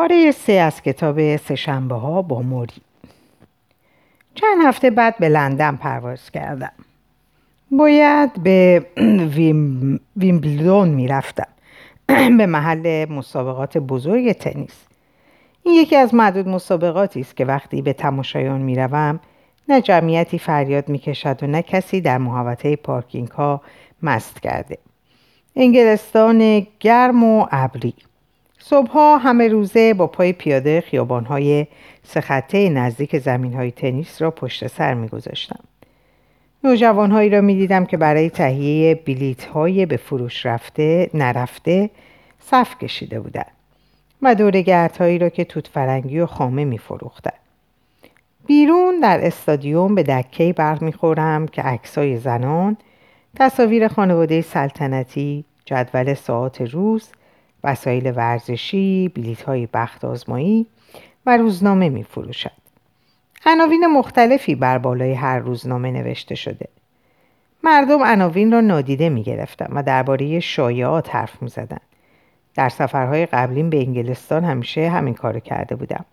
پاره سه از کتاب سهشنبه ها با موری. چند هفته بعد به لندن پرواز کردم. باید به ویم... ویمبلدون می‌رفتم. به محل مسابقات بزرگ تنیس. این یکی از معدود مسابقاتی است که وقتی به تماشایان می‌روم نه جمعیتی فریاد می‌کشد و نه کسی در محوطه پارکینگ ها مست کرده. انگلستان گرم و ابری. صبحها همه روزه با پای پیاده خیابانهای سخطه نزدیک زمین های تنیس را پشت سر می گذاشتم. نوجوانهایی را می دیدم که برای تهیه بلیت های به فروش رفته نرفته صف کشیده بودند و دورگردهایی را که توت فرنگی و خامه می فروختن. بیرون در استادیوم به دکه خورم که عکسای زنان تصاویر خانواده سلطنتی جدول ساعت روز وسایل ورزشی بلیت های بخت آزمایی و روزنامه می فروشد. عناوین مختلفی بر بالای هر روزنامه نوشته شده. مردم عناوین را نادیده می گرفتن و درباره شایعات حرف می زدن. در سفرهای قبلیم به انگلستان همیشه همین کار کرده بودم.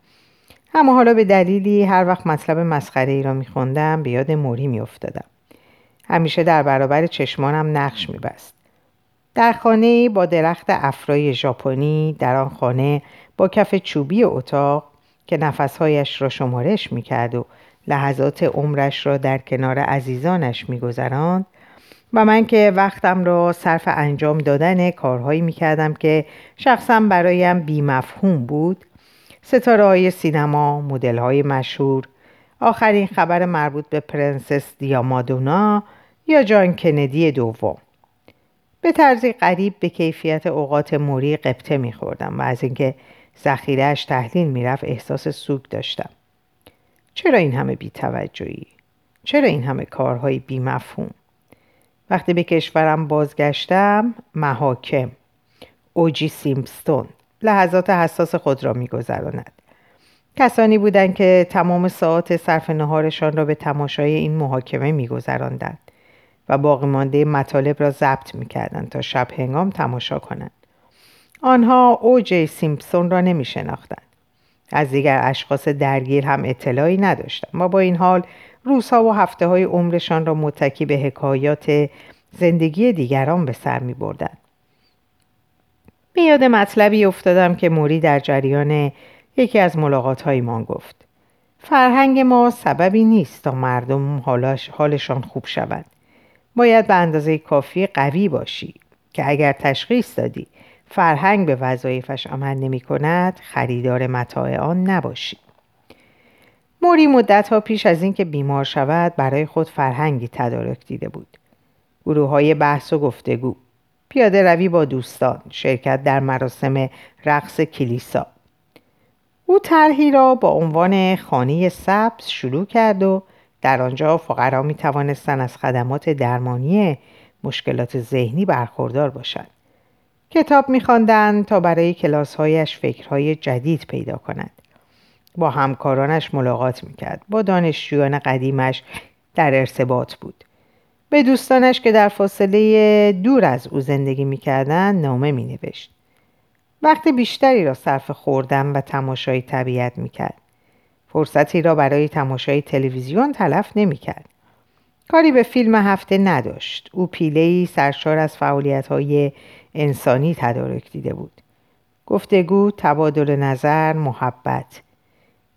اما حالا به دلیلی هر وقت مطلب مسخره ای را می خوندم به یاد موری می افتادم. همیشه در برابر چشمانم نقش می بست. در خانه با درخت افرای ژاپنی در آن خانه با کف چوبی اتاق که نفسهایش را شمارش می‌کرد و لحظات عمرش را در کنار عزیزانش میگذراند و من که وقتم را صرف انجام دادن کارهایی می‌کردم که شخصا برایم بیمفهوم بود. ستاره های سینما، مدل های مشهور، آخرین خبر مربوط به پرنسس دیامادونا یا جان کندی دوم. به طرزی قریب به کیفیت اوقات موری قبطه میخوردم و از اینکه ذخیرهاش تحلیل می‌رفت احساس سوگ داشتم چرا این همه بیتوجهی؟ چرا این همه کارهای بیمفهوم؟ وقتی به کشورم بازگشتم محاکم اوجی سیمپستون لحظات حساس خود را میگذراند کسانی بودند که تمام ساعت صرف نهارشان را به تماشای این محاکمه میگذراندند و باقی مانده مطالب را ضبط می‌کردند تا شب هنگام تماشا کنند آنها او جی سیمپسون را نمی شناختند. از دیگر اشخاص درگیر هم اطلاعی نداشتند و با این حال روزها و هفته های عمرشان را متکی به حکایات زندگی دیگران به سر می بردن. به یاد مطلبی افتادم که موری در جریان یکی از ملاقات من گفت. فرهنگ ما سببی نیست تا مردم حالشان خوب شود. باید به اندازه کافی قوی باشی که اگر تشخیص دادی فرهنگ به وظایفش عمل نمی کند خریدار متاع آن نباشی. موری مدت ها پیش از اینکه بیمار شود برای خود فرهنگی تدارک دیده بود. گروه های بحث و گفتگو پیاده روی با دوستان شرکت در مراسم رقص کلیسا. او طرحی را با عنوان خانه سبز شروع کرد و در آنجا فقرا می توانستند از خدمات درمانی مشکلات ذهنی برخوردار باشند. کتاب میخواندند تا برای کلاسهایش فکرهای جدید پیدا کند. با همکارانش ملاقات می‌کرد. با دانشجویان قدیمش در ارتباط بود. به دوستانش که در فاصله دور از او زندگی می‌کردند نامه مینوشت. وقت بیشتری را صرف خوردن و تماشای طبیعت می‌کرد. فرصتی را برای تماشای تلویزیون تلف نمی‌کرد. کاری به فیلم هفته نداشت. او پیلهی سرشار از فعالیت های انسانی تدارک دیده بود. گفتگو، تبادل نظر، محبت.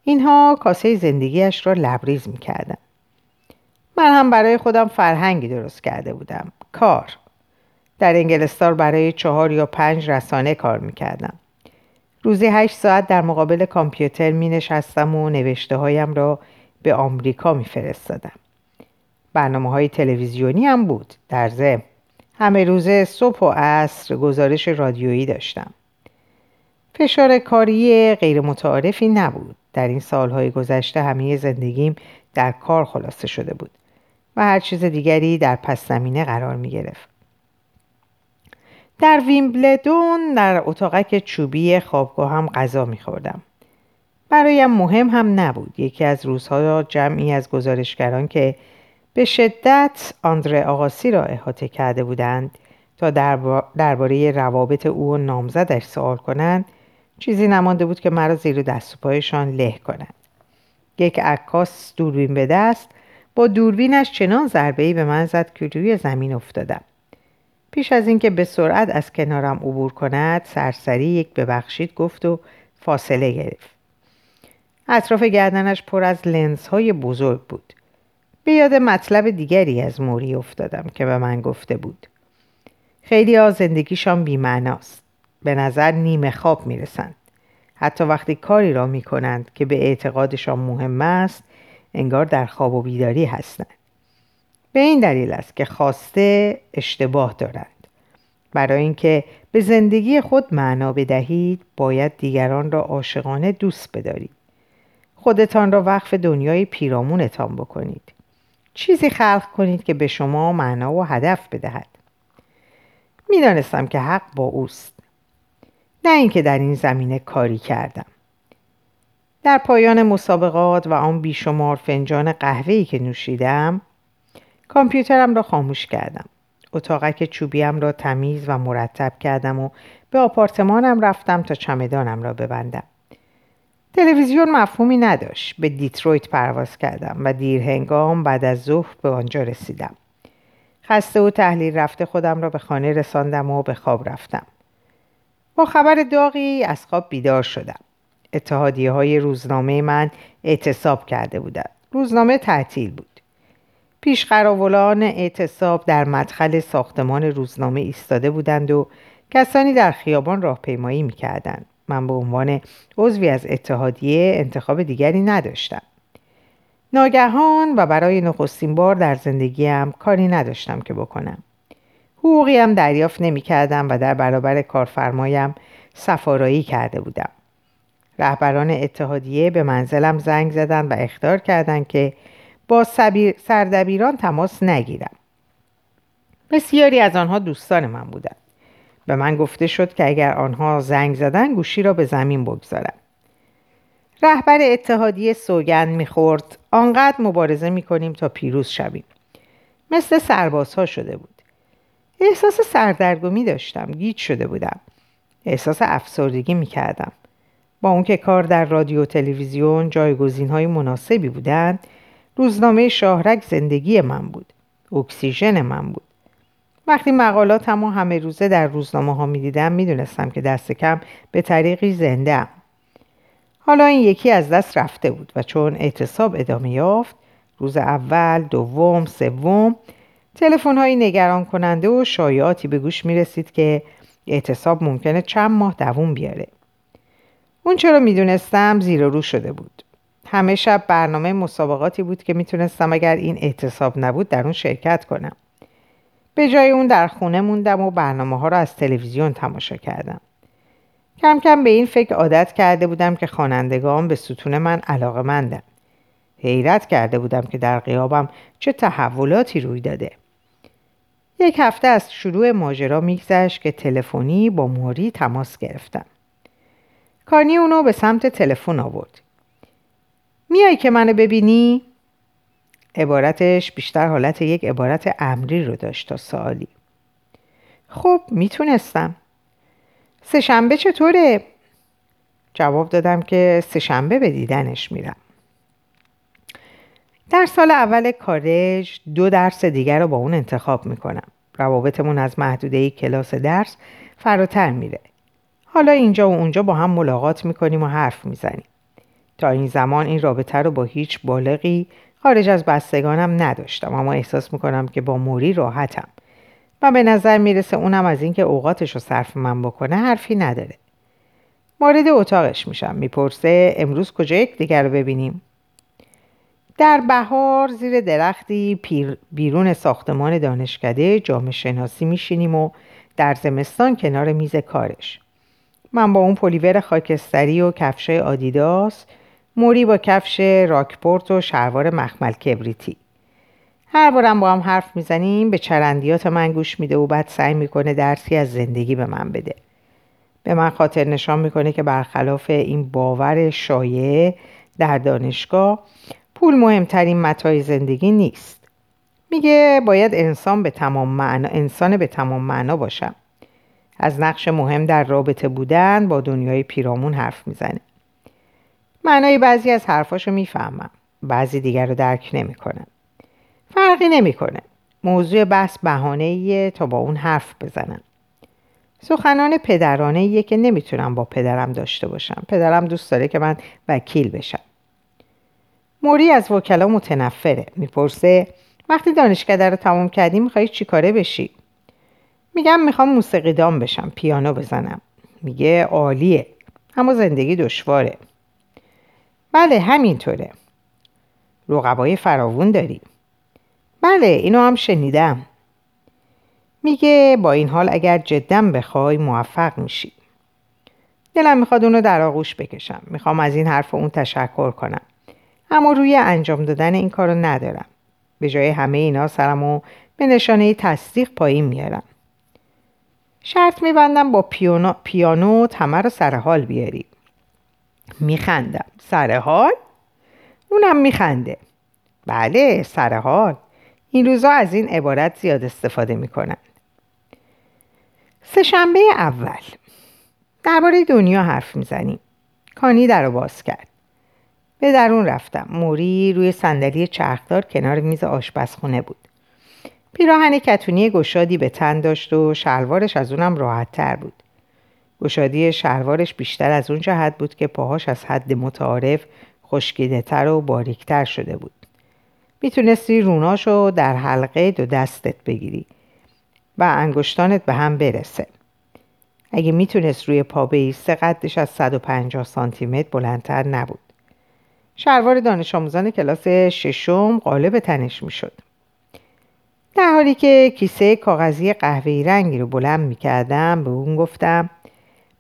اینها کاسه زندگیش را لبریز می‌کردن. من هم برای خودم فرهنگی درست کرده بودم. کار. در انگلستان برای چهار یا پنج رسانه کار می‌کردم. روزی هشت ساعت در مقابل کامپیوتر می نشستم و نوشته هایم را به آمریکا می فرستادم. برنامه های تلویزیونی هم بود در ضمن همه روزه صبح و عصر گزارش رادیویی داشتم فشار کاری غیر متعارفی نبود در این سالهای گذشته همه زندگیم در کار خلاصه شده بود و هر چیز دیگری در پس زمینه قرار می گرفت. در ویمبلدون در اتاقک چوبی خوابگاه هم غذا می خوردم. برایم مهم هم نبود. یکی از روزها جمعی از گزارشگران که به شدت آندره آقاسی را احاطه کرده بودند تا درباره روابط او و نامزدش سوال کنند چیزی نمانده بود که مرا زیر دست و پایشان له کنند. یک عکاس دوربین به دست با دوربینش چنان ضربه به من زد که روی زمین افتادم. پیش از اینکه به سرعت از کنارم عبور کند سرسری یک ببخشید گفت و فاصله گرفت. اطراف گردنش پر از لنز های بزرگ بود. به یاد مطلب دیگری از موری افتادم که به من گفته بود. خیلی ها زندگیشان بیمعناست. به نظر نیمه خواب می‌رسند. حتی وقتی کاری را می کنند که به اعتقادشان مهم است انگار در خواب و بیداری هستند. به این دلیل است که خواسته اشتباه دارند. برای اینکه به زندگی خود معنا بدهید باید دیگران را عاشقانه دوست بدارید. خودتان را وقف دنیای پیرامونتان بکنید. چیزی خلق کنید که به شما معنا و هدف بدهد. می‌دانستم که حق با اوست. نه اینکه در این زمینه کاری کردم. در پایان مسابقات و آن بیشمار فنجان قهوه‌ای که نوشیدم کامپیوترم را خاموش کردم. اتاقک چوبیم را تمیز و مرتب کردم و به آپارتمانم رفتم تا چمدانم را ببندم. تلویزیون مفهومی نداشت. به دیترویت پرواز کردم و دیر هنگام بعد از ظهر به آنجا رسیدم. خسته و تحلیل رفته خودم را به خانه رساندم و به خواب رفتم. با خبر داغی از خواب بیدار شدم. اتحادیه های روزنامه من اعتصاب کرده بودند. روزنامه تعطیل بود. پیشقراولان اعتصاب در مدخل ساختمان روزنامه ایستاده بودند و کسانی در خیابان راهپیمایی می‌کردند. من به عنوان عضوی از اتحادیه انتخاب دیگری نداشتم. ناگهان و برای نخستین بار در زندگیم کاری نداشتم که بکنم. حقوقی هم دریافت نمی کردم و در برابر کارفرمایم سفارایی کرده بودم. رهبران اتحادیه به منزلم زنگ زدند و اختار کردند که با سردبیران تماس نگیرم. بسیاری از آنها دوستان من بودند. به من گفته شد که اگر آنها زنگ زدن گوشی را به زمین بگذارم. رهبر اتحادیه سوگند می‌خورد. آنقدر مبارزه می‌کنیم تا پیروز شویم. مثل سربازها شده بود. احساس سردرگمی داشتم. گیج شده بودم. احساس افسردگی می‌کردم. با اون که کار در رادیو تلویزیون جایگزین های مناسبی بودند روزنامه شاهرک زندگی من بود اکسیژن من بود وقتی مقالاتم و همه روزه در روزنامه ها می دیدم می دونستم که دست کم به طریقی زنده ام. حالا این یکی از دست رفته بود و چون اعتصاب ادامه یافت روز اول، دوم، سوم تلفن های نگران کننده و شایعاتی به گوش می رسید که اعتصاب ممکنه چند ماه دووم بیاره. اون چرا می‌دونستم زیر رو شده بود. همه شب برنامه مسابقاتی بود که می‌تونستم اگر این اعتصاب نبود در اون شرکت کنم. به جای اون در خونه موندم و برنامه ها را از تلویزیون تماشا کردم. کم کم به این فکر عادت کرده بودم که خوانندگان به ستون من علاقه مندن. حیرت کرده بودم که در قیابم چه تحولاتی روی داده. یک هفته از شروع ماجرا میگذشت که تلفنی با موری تماس گرفتم. کانی اونو به سمت تلفن آورد. میای که منو ببینی؟ عبارتش بیشتر حالت یک عبارت امری رو داشت تا سوالی خب می‌تونستم. سهشنبه چطوره؟ جواب دادم که سهشنبه به دیدنش میرم. در سال اول کارج دو درس دیگر رو با اون انتخاب می‌کنم. روابطمون از محدوده کلاس درس فراتر میره. حالا اینجا و اونجا با هم ملاقات می‌کنیم و حرف می‌زنیم. تا این زمان این رابطه رو با هیچ بالغی خارج از بستگانم نداشتم اما احساس می‌کنم که با موری راحتم. و به نظر می‌رسه اونم از اینکه اوقاتش رو صرف من بکنه حرفی نداره. وارد اتاقش میشم. می‌پرسه امروز کجا یک دیگر رو ببینیم؟ در بهار زیر درختی بیرون ساختمان دانشکده جامعه شناسی میشینیم و در زمستان کنار میز کارش. من با اون پلیور خاکستری و کفشای آدیداس موری با کفش راکپورت و شلوار مخمل کبریتی. هر بارم با هم حرف می‌زنیم به چرندیات من گوش میده و بعد سعی می‌کنه درسی از زندگی به من بده. به من خاطر نشان می‌کنه که برخلاف این باور شایع در دانشگاه پول مهمترین متای زندگی نیست. میگه باید انسان به تمام معنا انسان به تمام معنا باشم. از نقش مهم در رابطه بودن با دنیای پیرامون حرف می‌زنه. معنای بعضی از حرفاشو می‌فهمم. بعضی دیگر رو درک نمی‌کنم فرقی نمی‌کنه. موضوع بحث بهانه تا با اون حرف بزنم سخنان پدرانه که نمی‌تونم با پدرم داشته باشم. پدرم دوست داره که من وکیل بشم. موری از وکلا متنفره. می‌پرسه وقتی دانشکده رو تموم کردی می‌خوای چی کاره بشی? میگم می‌خوام موسیقیدان بشم پیانو بزنم. میگه عالیه. اما زندگی دشواره. بله همینطوره. رقبای فراوون داری بله اینو هم شنیدم. میگه با این حال اگر جدا بخوای موفق میشی. دلم می‌خواد اونو در آغوش بکشم. می‌خوام از این حرف اون تشکر کنم. اما روی انجام دادن این کارو ندارم. به جای همه اینا سرمو به نشانه تصدیق پایین میارم. شرط میبندم با پیانو, پیانو تمر رو سر حال بیاری میخندم. سر حال؟ اونم میخنده. بله سر حال. این روزا از این عبارت زیاد استفاده می‌کنن. سهشنبه اول. درباره دنیا حرف می‌زنیم. کانی در رو باز کرد. به درون رفتم. موری روی صندلی چرخدار کنار میز آشپزخونه بود. پیراهن کتونی گشادی به تن داشت و شلوارش از اونم راحت تر بود. گشادی شلوارش بیشتر از اون جهت بود که پاهاش از حد متعارف خشکیده تر و باریکتر شده بود. می‌تونستی روناشو در حلقه دو دستت بگیری و انگشتانت به هم برسه. اگه می‌تونست روی پا بیسته قدش از 150 سانتی متر بلندتر نبود. شلوار دانش آموزان کلاس ششم قالب تنش می‌شد. در حالی که کیسه کاغذی قهوه‌ای رنگی رو بلند می‌کردم به اون گفتم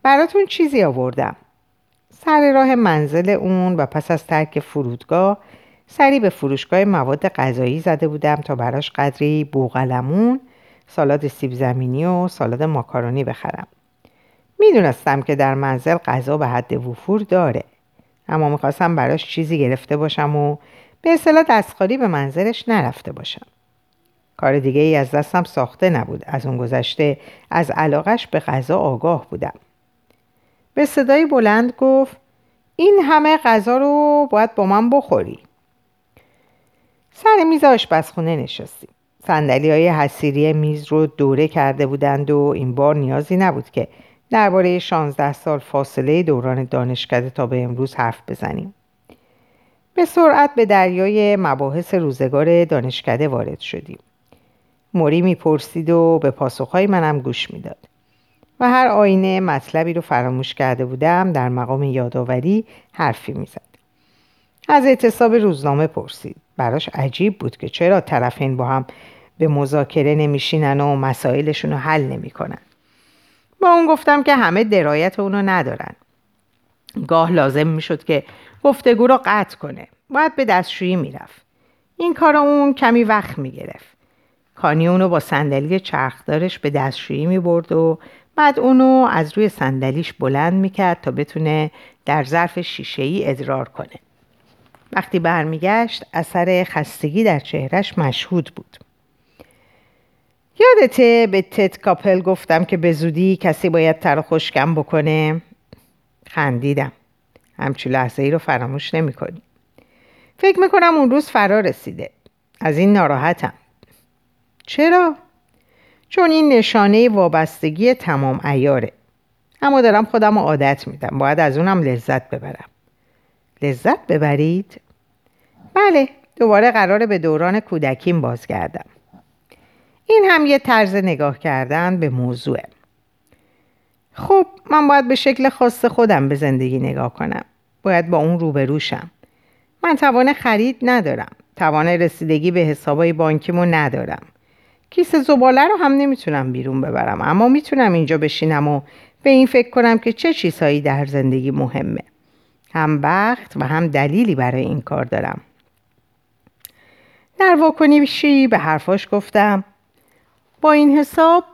براتون چیزی آوردم. سر راه منزل اون و پس از ترک فرودگاه سری به فروشگاه مواد غذایی زده بودم تا براش قدری بوغلمون سالاد سیب زمینی و سالاد ماکارونی بخرم. می‌دونستم که در منزل غذا به حد وفور داره اما می‌خواستم براش چیزی گرفته باشم و به اصطلاح دستخالی به منزلش نرفته باشم. کار دیگه ای از دستم ساخته نبود از اون گذشته از علاقش به غذا آگاه بودم. به صدای بلند گفت این همه غذا رو باید با من بخوری سر میز آشپزخونه نشستیم سندلی های حسیری میز رو دوره کرده بودند و این بار نیازی نبود که درباره 16 سال فاصله دوران دانشکده تا به امروز حرف بزنیم. به سرعت به دریای مباحث روزگار دانشکده وارد شدیم. موری می‌پرسید و به پاسخهای منم گوش می‌داد. و هر آینه مطلبی رو فراموش کرده بودم در مقام یادآوری حرفی می‌زد. از اعتصاب روزنامه پرسید. براش عجیب بود که چرا طرفین با هم به مذاکره نمیشینن و مسائلشون رو حل نمی‌کنن. با اون گفتم که همه درایت اونو ندارن. گاه لازم می‌شد که گفتگو رو قطع کنه. باید به دستشویی می‌رفت. این کار اون کمی وقت می‌گرفت. کانی اونو با صندلی چرخدارش به دستشویی می‌برد و بعد اونو از روی صندلیش بلند می‌کرد تا بتونه در ظرف شیشه ای ادرار کنه. وقتی برمیگشت اثر خستگی در چهرش مشهود بود. یادته به تد کاپل گفتم که به زودی کسی باید تر خوشکم بکنه؟ خندیدم. همچی لحظه ای رو فراموش نمی کنی. فکر می‌کنم اون روز فرا رسیده. از این ناراحتم. چرا؟ چون این نشانه وابستگی تمام ایاره. اما دارم خودم رو عادت میدم. باید از اونم لذت ببرم. لذت ببرید؟ بله دوباره قراره به دوران کودکیم بازگردم. این هم یه طرز نگاه کردن به موضوعه. خب من باید به شکل خاص خودم به زندگی نگاه کنم. باید با اون روبروشم. من توان خرید ندارم. توان رسیدگی به حسابای بانکیمو ندارم. کیسه زباله رو هم نمی‌تونم بیرون ببرم اما می‌تونم اینجا بشینم و به این فکر کنم که چه چیزهایی در زندگی مهمه. هم وقت و هم دلیلی برای این کار دارم. در واکنشی به حرفاش گفتم با این حساب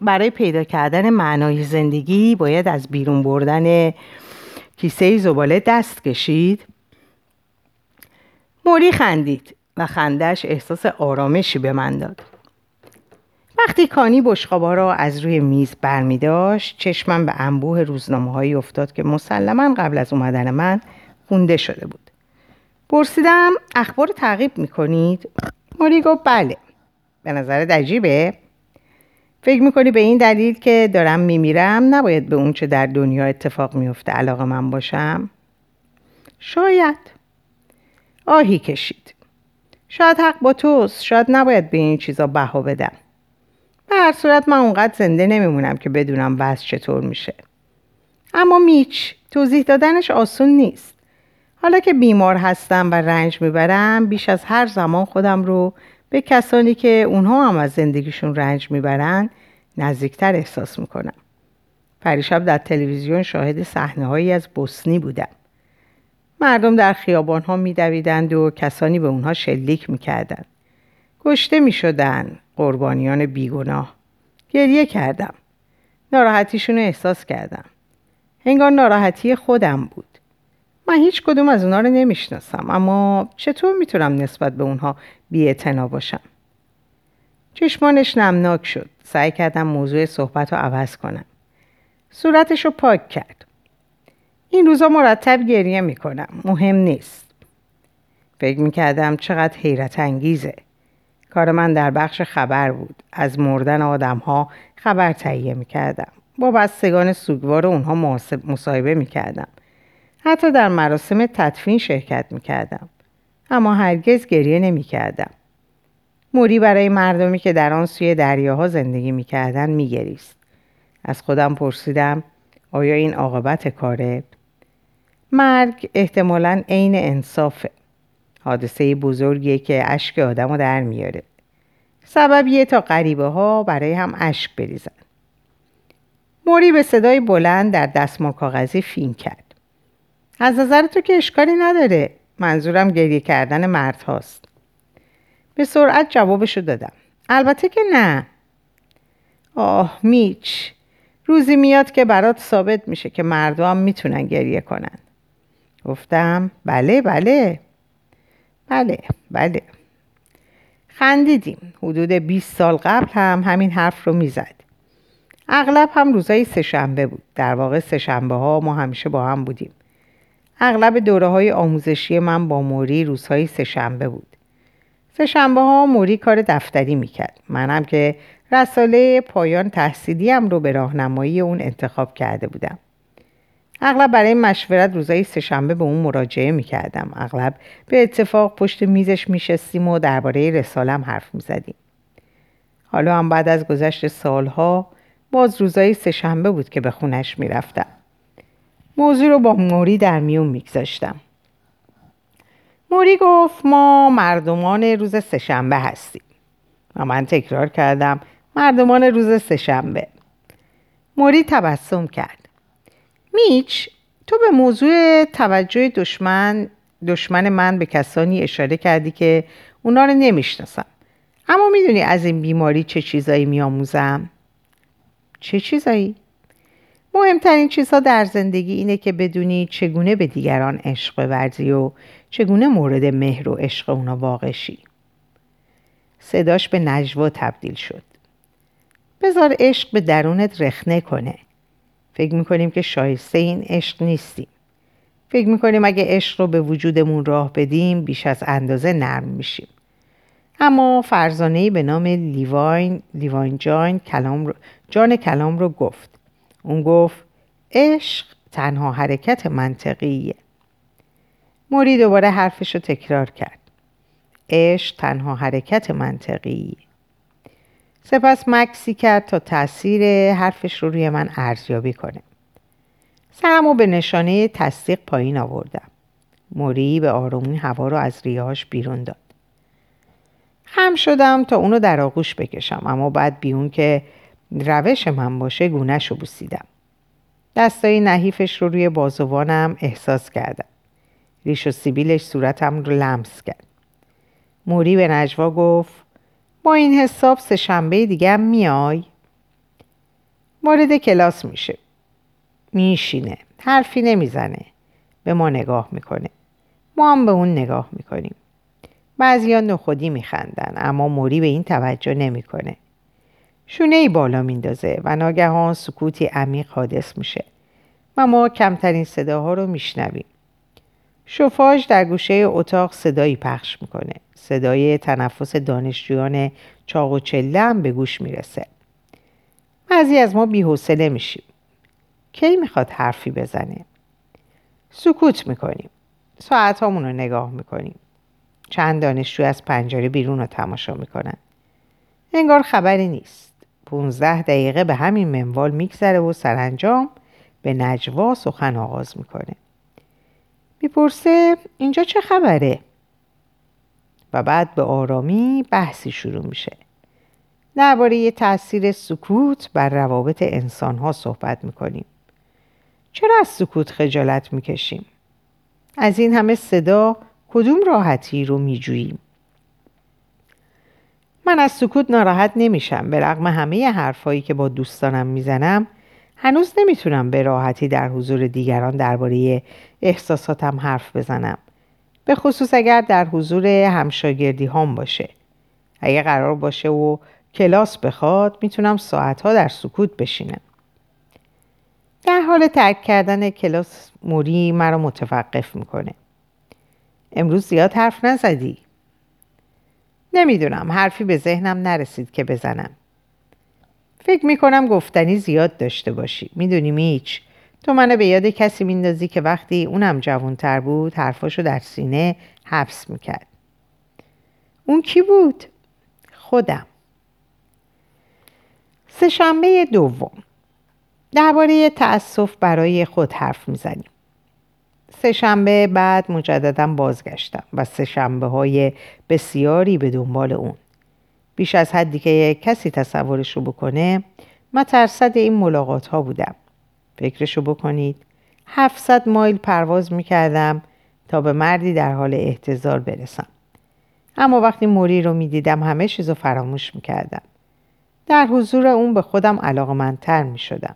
برای پیدا کردن معنای زندگی باید از بیرون بردن کیسه زباله دست کشید موری خندید و خندش احساس آرامشی به من داد وقتی کانی بشقابا را از روی میز برمی داشت چشمم به انبوه روزنامه هایی افتاد که مسلما قبل از اومدن من خونده شده بود پرسیدم اخبار تعقیب می‌کنید؟ موری گفت بله به نظر عجیبه؟ فکر می‌کنی به این دلیل که دارم میمیرم نباید به اون چه در دنیا اتفاق میفته علاقه من باشم؟ شاید آهی کشید شاید حق با توست شاید نباید به این چیزا بها بدم به هر صورت من اونقدر زنده نمیمونم که بدونم وضع چطور میشه. اما میچ توضیح دادنش آسون نیست. حالا که بیمار هستم و رنج می‌برم بیش از هر زمان خودم رو به کسانی که اونها هم از زندگیشون رنج می‌برن نزدیکتر احساس می‌کنم. پریشب در تلویزیون شاهد صحنه هایی از بوسنی بودم. مردم در خیابان ها میدویدند و کسانی به اونها شلیک می‌کردند. کشته می‌شدن قربانیان بیگناه. گریه کردم. ناراحتیشون رو احساس کردم. هنگار ناراحتی خودم بود. من هیچ کدوم از اونا رو نمی‌شناسم اما چطور می‌تونم نسبت به اونها بی باشم؟ چشمانش نمناک شد. سعی کردم موضوع صحبت رو عوض کنم. صورتش رو پاک کرد. این روزا مرتب گریه می‌کنم. مهم نیست. فکر می‌کردم چقدر حیرت انگیزه. کار من در بخش خبر بود. از مردن آدم ها خبر تهیه می‌کردم. با بستگان سوگوار اونها مصاحبه می‌کردم. حتی در مراسم تدفین شرکت می‌کردم. اما هرگز گریه نمی‌کردم. موری برای مردمی که در آن سوی دریاها زندگی می‌کردن میگریست. از خودم پرسیدم آیا این عاقبت کاره؟ مرگ احتمالا عین انصافه حادثه بزرگیه که اشک آدم رو در میاره. سببیه تا غریبه ها برای هم اشک بریزن. موری به صدای بلند در دستمال کاغذی فین کرد. از نظر تو که اشکالی نداره. منظورم گریه کردن مرد هاست. به سرعت جوابشو دادم. البته که نه. آه میچ. روزی میاد که برات ثابت میشه که مردم می‌تونن گریه کنن. گفتم بله بله. بله بله. خندیدیم. حدود 20 سال قبل هم همین حرف رو می‌زد. اغلب هم روزای سهشنبه بود. در واقع سهشنبه ها ما همیشه با هم بودیم. اغلب دوره های آموزشی من با موری روزهای سهشنبه بود. سهشنبه ها موری کار دفتری می‌کرد. منم که رساله پایان تحصیلیم رو به راهنمایی اون انتخاب کرده بودم. اغلب برای مشورت روزای سهشنبه به اون مراجعه می‌کردم. اغلب به اتفاق پشت میزش میشستیم و درباره رسالم حرف می‌زدیم. حالا هم بعد از گذشت سالها باز روزای سهشنبه بود که به خونش می‌رفتم. موضوع رو با موری در میون میگذاشتم. موری گفت ما مردمان روز سهشنبه هستیم. و من تکرار کردم مردمان روز سهشنبه موری تبسم کرد. میچ تو به موضوع توجه دشمن دشمن من به کسانی اشاره کردی که اونا رو نمی‌شناسم. اما می‌دونی از این بیماری چه چیزایی میآموزم؟ چه چیزایی؟ مهمترین چیزها در زندگی اینه که بدونی چگونه به دیگران عشق ورزی و چگونه مورد مهر و عشق اونا واقع شی. صداش به نجوا تبدیل شد. بذار عشق به درونت رخنه کنه. فکر می‌کنیم که شایسته این عشق نیستیم. فکر می‌کنیم اگه عشق رو به وجودمون راه بدیم بیش از اندازه نرم میشیم. اما فرزانه به نام لیواین لیواین جان کلام رو جان کلام رو گفت. اون گفت عشق تنها حرکت منطقیه. موری دوباره حرفش رو تکرار کرد. عشق تنها حرکت منطقیه. سپس مکسی کرد تا تاثیر حرفش رو روی من ارزیابی کنه. سرمو به نشانه تصدیق پایین آوردم. موری به آرومی هوا رو از ریاش بیرون داد. خم شدم تا اونو در آغوش بکشم اما بعد بیون که روش من باشه گونهش رو بوسیدم. دستای نحیفش رو روی بازوانم احساس کردم. ریش و سیبیلش صورتم رو لمس کرد. موری به نجوا گفت با این حساب سه شنبه دیگه میای. وارد کلاس میشه. میشینه. حرفی نمی‌زنه. به ما نگاه می‌کنه. ما هم به اون نگاه می‌کنیم. بعضیا نخودی میخندن اما موری به این توجه نمی‌کنه. شونه ای بالا میندازه و ناگهان سکوتی عمیق حادث میشه. و ما کمترین صداها رو میشنویم. شوفاژ در گوشه اتاق صدایی پخش می‌کنه. صدای تنفس دانشجویان چاق و چله هم به گوش می‌رسه. بعضی از ما بیحوصله میشیم. کی می‌خواد حرفی بزنه؟ سکوت می‌کنیم. ساعت رو نگاه می‌کنیم. چند دانشجو از پنجره بیرون رو تماشا می‌کنن. انگار خبری نیست. پونزده دقیقه به همین منوال میگذره و سرانجام به نجوا سخن آغاز می‌کنه. می‌پرسه اینجا چه خبره؟ و بعد به آرامی بحثی شروع میشه درباره تاثیر سکوت بر روابط انسان ها صحبت می‌کنیم چرا از سکوت خجالت می‌کشیم؟ از این همه صدا کدوم راحتی رو میجوییم؟ من از سکوت ناراحت نمیشم به رغم همه حرفایی که با دوستانم می‌زنم هنوز نمی‌تونم به راحتی در حضور دیگران درباره احساساتم حرف بزنم. به خصوص اگر در حضور همشاگردی هم باشه. اگه قرار باشه و کلاس بخواد می‌تونم ساعتها در سکوت بشینم. در حال ترک کردن کلاس موری مرا متوقف می‌کنه. امروز زیاد حرف نزدی. نمی‌دونم حرفی به ذهنم نرسید که بزنم. فکر می‌کنم گفتنی زیاد داشته باشی. می‌دونی میچ؟ تو منو به یاد کسی میندازی که وقتی اونم جوانتر بود حرفاشو در سینه حبس می‌کرد. اون کی بود؟ خودم. سهشنبه دوم. درباره تأسف برای خود حرف می‌زنیم. سه شنبه بعد مجددا بازگشتم و سه شنبه های بسیاری به دنبال اون. بیش از حدی که کسی تصورش رو بکنه من ترصد این ملاقات ها بودم فکرشو بکنید 700 مایل پرواز می‌کردم تا به مردی در حال احتضار برسم اما وقتی موری رو می‌دیدم همه چیز رو فراموش می‌کردم در حضور اون به خودم علاقمندتر می‌شدم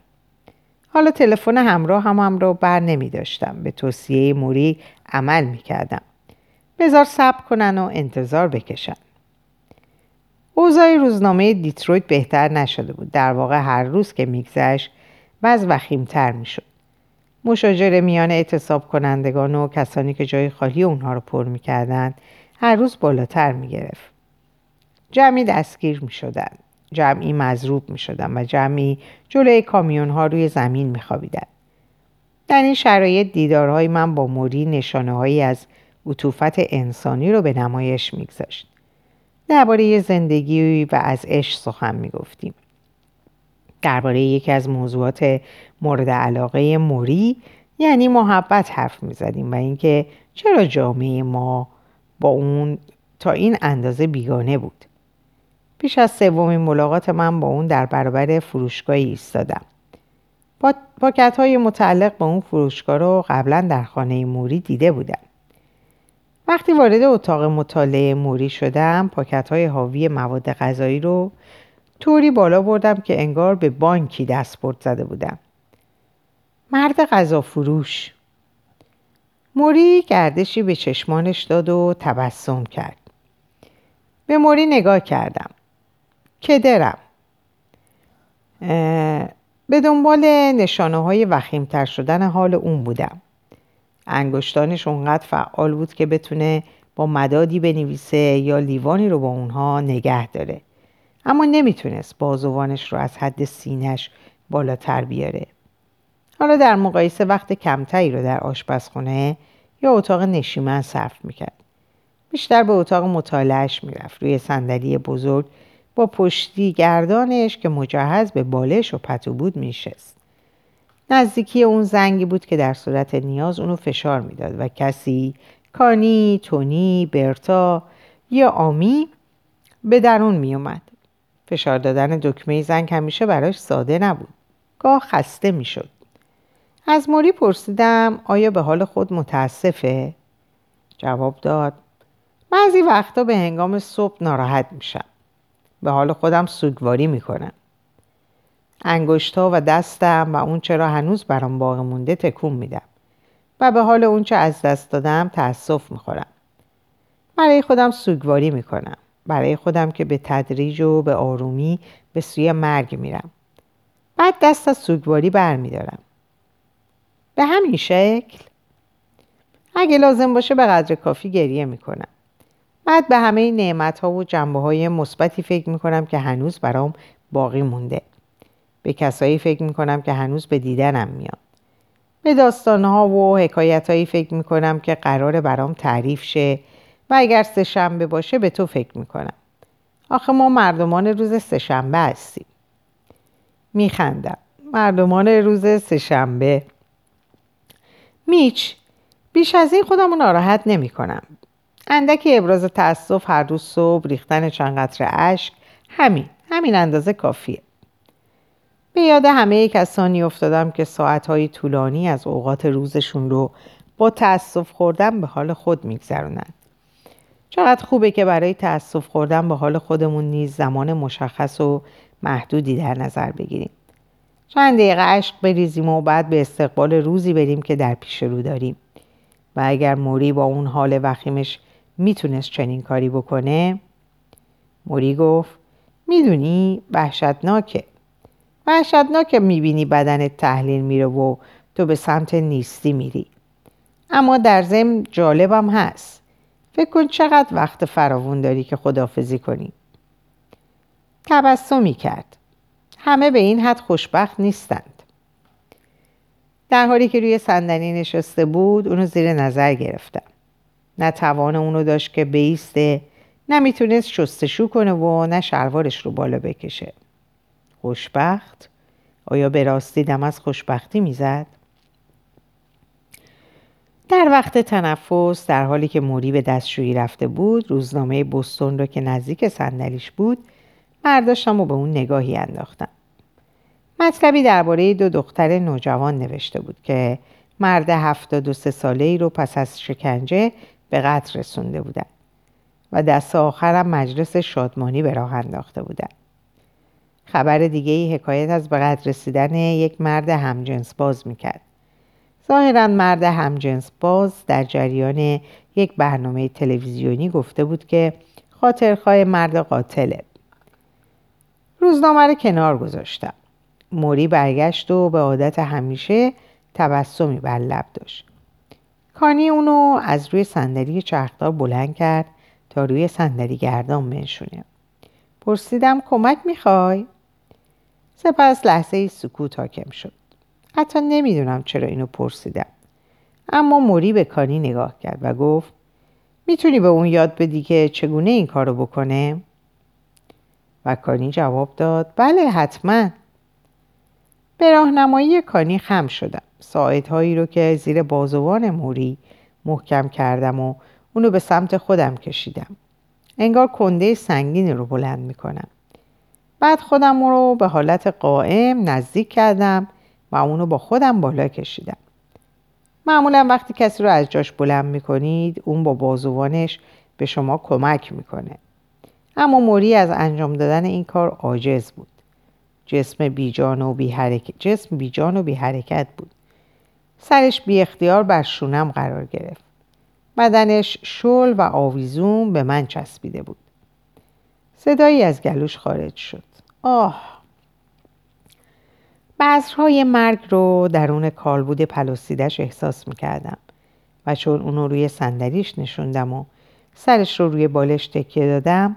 حالا تلفن همراه هم, هم رو بر نمی داشتم. به توصیه موری عمل می کردم. بذار صبر کنن و انتظار بکشن. اوضاع روزنامه دیترویت بهتر نشده بود. در واقع هر روز که میگذشت وز وخیمتر می‌شد. مشاجره میان اعتصاب کنندگان و کسانی که جای خالی اونها رو پر می‌کردند هر روز بالاتر می‌گرفت. جمعی دستگیر می‌شدند. جمعی مضروب می شدن و جمعی جلوی کامیون ها روی زمین می خوابیدن. در این شرایط دیدارهای من با موری نشانه هایی از عطوفت انسانی رو به نمایش میگذاشت. درباره زندگی و از عشق سخن می گفتیم. درباره یکی از موضوعات مورد علاقه موری یعنی محبت حرف می زدیم و اینکه چرا جامعه ما با اون تا این اندازه بیگانه بود. پیش از سومین ملاقات من با اون در برابر فروشگاهی ایستادم پاکت های متعلق به اون فروشگاه رو قبلا در خانه موری دیده بودم وقتی وارد اتاق مطالعه موری شدم پاکت های حاوی مواد غذایی رو طوری بالا بردم که انگار به بانکی دستپرد زده بودم. مرد غذا فروش. موری گردشی به چشمانش داد و تبسم کرد. به موری نگاه کردم. کدرم به دنبال نشانه های وخیمتر شدن حال اون بودم. انگشتانش اونقدر فعال بود که بتونه با مدادی بنویسه یا لیوانی رو با اونها نگه داره. اما نمی‌تونست بازوانش رو از حد سینش بالاتر بیاره. حالا در مقایسه وقت کمتری رو در آشپزخونه یا اتاق نشیمن صرف می‌کرد. بیشتر به اتاق مطالعهش می‌رفت. روی صندلی بزرگ با پشتی گردانش که مجهز به بالش و پتو بود میشست نزدیکی اون زنگی بود که در صورت نیاز اونو فشار می‌داد و کسی کانی، تونی، برتا یا آمی به درون میومد فشار دادن دکمه زنگ همیشه براش ساده نبود. گاه خسته می‌شد. از موری پرسیدم آیا به حال خود متاسفه؟ جواب داد بعضی وقتا به هنگام صبح ناراحت میشم. به حال خودم سوگواری می‌کنم. انگشتا و دستم و اون چرا هنوز برام باقی مونده تکون میدم. و به حال اون چه از دست دادم تأسف می‌خورم. برای خودم سوگواری می‌کنم. برای خودم که به تدریج و به آرومی به سوی مرگ میرم. بعد دست از سوگواری بر میدارم به همین شکل اگه لازم باشه به قدر کافی گریه می‌کنم. بعد به همه نعمت ها و جنبه های مثبتی فکر می‌کنم که هنوز برام باقی مونده. به کسایی فکر می‌کنم که هنوز به دیدنم میاد. به داستان ها و حکایت هایی فکر می‌کنم که قرار برام تعریف شه و اگر سهشنبه باشه به تو فکر می‌کنم. آخه ما مردمان روز سهشنبه هستیم. میخندم. مردمان روز سهشنبه میچ بیش از این خودم ناراحت نمی کنم. اندکی ابراز تأسف هر روز صبح ریختن چند قطره اشک همین همین اندازه کافیه. به یاد همه کسانی افتادم که ساعتهای طولانی از اوقات روزشون رو با تأسف خوردن به حال خود میگذرونند چقدر خوبه که برای تأسف خوردن به حال خودمون نیز زمان مشخص و محدودی در نظر بگیریم. چند دقیقه عشق بریزیم و بعد به استقبال روزی بریم که در پیش رو داریم. و اگر موری با اون حال وخیمش می‌تونست چنین کاری بکنه موری گفت می‌دونی وحشتناکه. وحشتناکه می‌بینی بدنت تحلیل میره و تو به سمت نیستی میری. اما در ضمن جالبم هست. فکر کن چقدر وقت فراوون داری که خدافزی کنی. تبسمی کرد. همه به این حد خوشبخت نیستند. در حالی که روی صندلی نشسته بود اونو زیر نظر گرفتم. نه توان اونو داشت که بیسته نه می‌تونست شستشو کنه و نه شلوارش رو بالا بکشه. خوشبخت؟ آیا به راستی دم از خوشبختی می‌زد؟ در وقت تنفس در حالی که موری به دستشویی رفته بود روزنامه بستون را که نزدیک صندلیش بود برداشتم و به اون نگاهی انداختم مطلبی درباره دو دختر نوجوان نوشته بود که مرد هفتاد و سه ساله ای رو پس از شکنجه به قتل رسونده بودن و دست آخرم مجلس شادمانی به راه انداخته بودن. خبر دیگه ای حکایت از قتل رسیدن یک مرد همجنس باز می‌کرد. ظاهرا مرد همجنس باز در جریان یک برنامه تلویزیونی گفته بود که خاطرخواه مرد قاتله. روزنامه رو کنار گذاشتم. موری برگشت و به عادت همیشه تبسمی بر لب داشت. کانی اونو از روی صندلی چرخدار بلند کرد تا روی صندلی گردان بنشونه. پرسیدم کمک می‌خوای؟ سپس لحظه سکوت حاکم شد. حتی نمی‌دونم چرا اینو پرسیدم. اما موری به کانی نگاه کرد و گفت می‌تونی به اون یاد بدی که چگونه این کارو بکنه؟ و کانی جواب داد بله حتما به راهنمایی کانی خم شدم هایی رو که زیر بازوان موری محکم کردم و اونو به سمت خودم کشیدم انگار کنده سنگین رو بلند می‌کنم بعد خودم رو به حالت قائم نزدیک کردم و اونو با خودم بالا کشیدم. معمولا وقتی کسی رو از جاش بلند می‌کنید اون با بازوانش به شما کمک می‌کنه. اما موری از انجام دادن این کار عاجز بود. جسم بیجان و بی حرکت جسم بیجان و بی حرکت بود. سرش بی اختیار بر شونم قرار گرفت. بدنش شل و آویزون به من چسبیده بود. صدایی از گلوش خارج شد. آه. بذرهای مرگ رو درون کالبود پلوسیدش احساس می‌کردم و چون اونو روی صندلیش نشوندم و سرش رو روی بالش تکیه دادم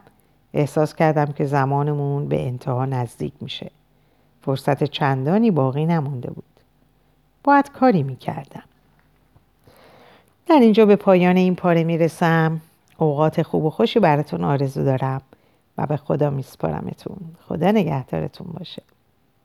احساس کردم که زمانمون به انتها نزدیک میشه. فرصت چندانی باقی نمونده بود. باید کاری می‌کردم. در اینجا به پایان این پاره می‌رسم. اوقات خوب و خوشی براتون آرزو دارم. و به خدا میسپارمتون. خدا نگهدارتون باشه.